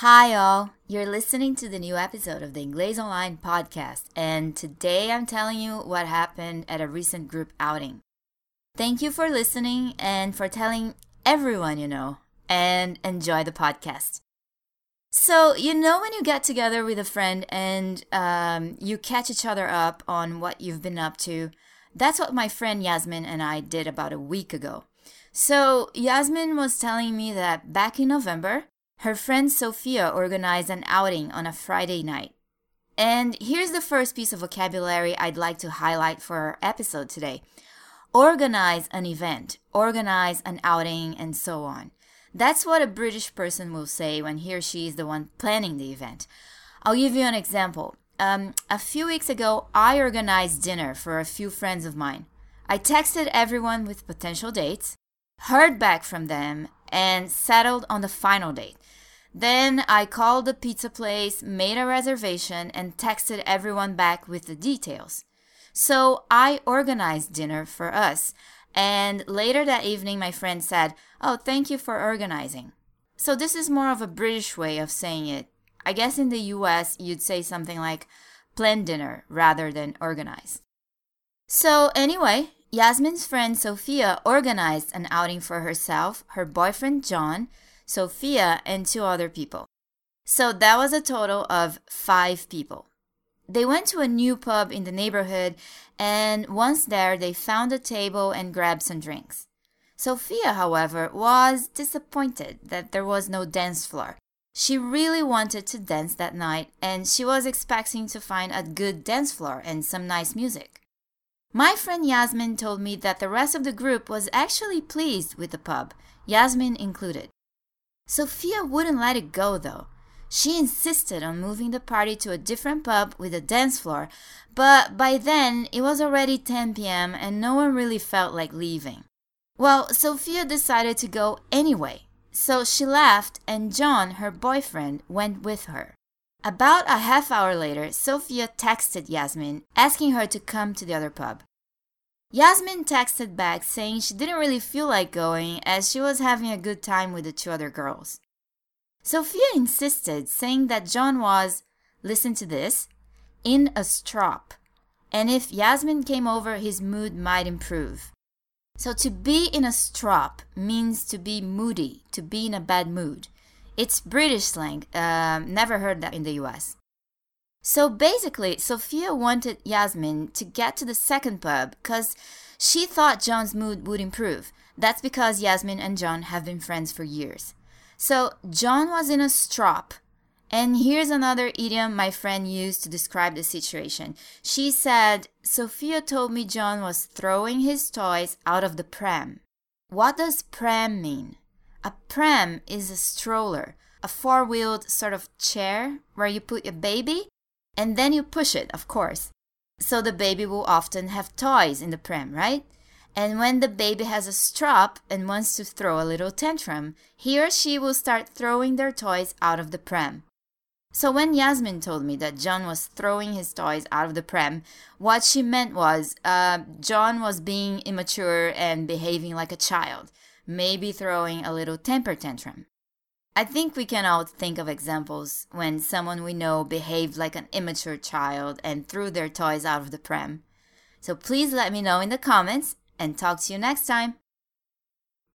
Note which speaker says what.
Speaker 1: Hi, all. You're listening to the new episode of the Inglês Online podcast, and today I'm telling you what happened at a recent group outing. Thank you for listening and for telling everyone you know, and enjoy the podcast. So, you know, when you get together with a friend and um, you catch each other up on what you've been up to, that's what my friend Yasmin and I did about a week ago. So, Yasmin was telling me that back in November, her friend Sophia organized an outing on a Friday night. And here's the first piece of vocabulary I'd like to highlight for our episode today organize an event, organize an outing, and so on. That's what a British person will say when he or she is the one planning the event. I'll give you an example. Um, a few weeks ago, I organized dinner for a few friends of mine. I texted everyone with potential dates, heard back from them, and settled on the final date. Then I called the pizza place, made a reservation, and texted everyone back with the details. So I organized dinner for us. And later that evening, my friend said, Oh, thank you for organizing. So this is more of a British way of saying it. I guess in the US, you'd say something like plan dinner rather than organize. So, anyway, Yasmin's friend Sophia organized an outing for herself, her boyfriend John, Sophia, and two other people. So that was a total of five people. They went to a new pub in the neighborhood, and once there, they found a table and grabbed some drinks. Sophia, however, was disappointed that there was no dance floor. She really wanted to dance that night, and she was expecting to find a good dance floor and some nice music. My friend Yasmin told me that the rest of the group was actually pleased with the pub, Yasmin included. Sophia wouldn't let it go, though. She insisted on moving the party to a different pub with a dance floor, but by then it was already 10 p.m. and no one really felt like leaving. Well, Sophia decided to go anyway, so she left and John, her boyfriend, went with her. About a half hour later, Sophia texted Yasmin asking her to come to the other pub. Yasmin texted back saying she didn't really feel like going as she was having a good time with the two other girls. Sophia insisted, saying that John was, listen to this, in a strop, and if Yasmin came over, his mood might improve. So to be in a strop means to be moody, to be in a bad mood. It's British slang, um, never heard that in the US. So basically, Sophia wanted Yasmin to get to the second pub because she thought John's mood would improve. That's because Yasmin and John have been friends for years. So John was in a strop. And here's another idiom my friend used to describe the situation. She said, Sophia told me John was throwing his toys out of the pram. What does pram mean? A pram is a stroller, a four wheeled sort of chair where you put your baby and then you push it, of course. So the baby will often have toys in the pram, right? And when the baby has a strop and wants to throw a little tantrum, he or she will start throwing their toys out of the pram. So when Yasmin told me that John was throwing his toys out of the pram, what she meant was uh, John was being immature and behaving like a child, maybe throwing a little temper tantrum. I think we can all think of examples when someone we know behaved like an immature child and threw their toys out of the pram. So please let me know in the comments and talk to you next time.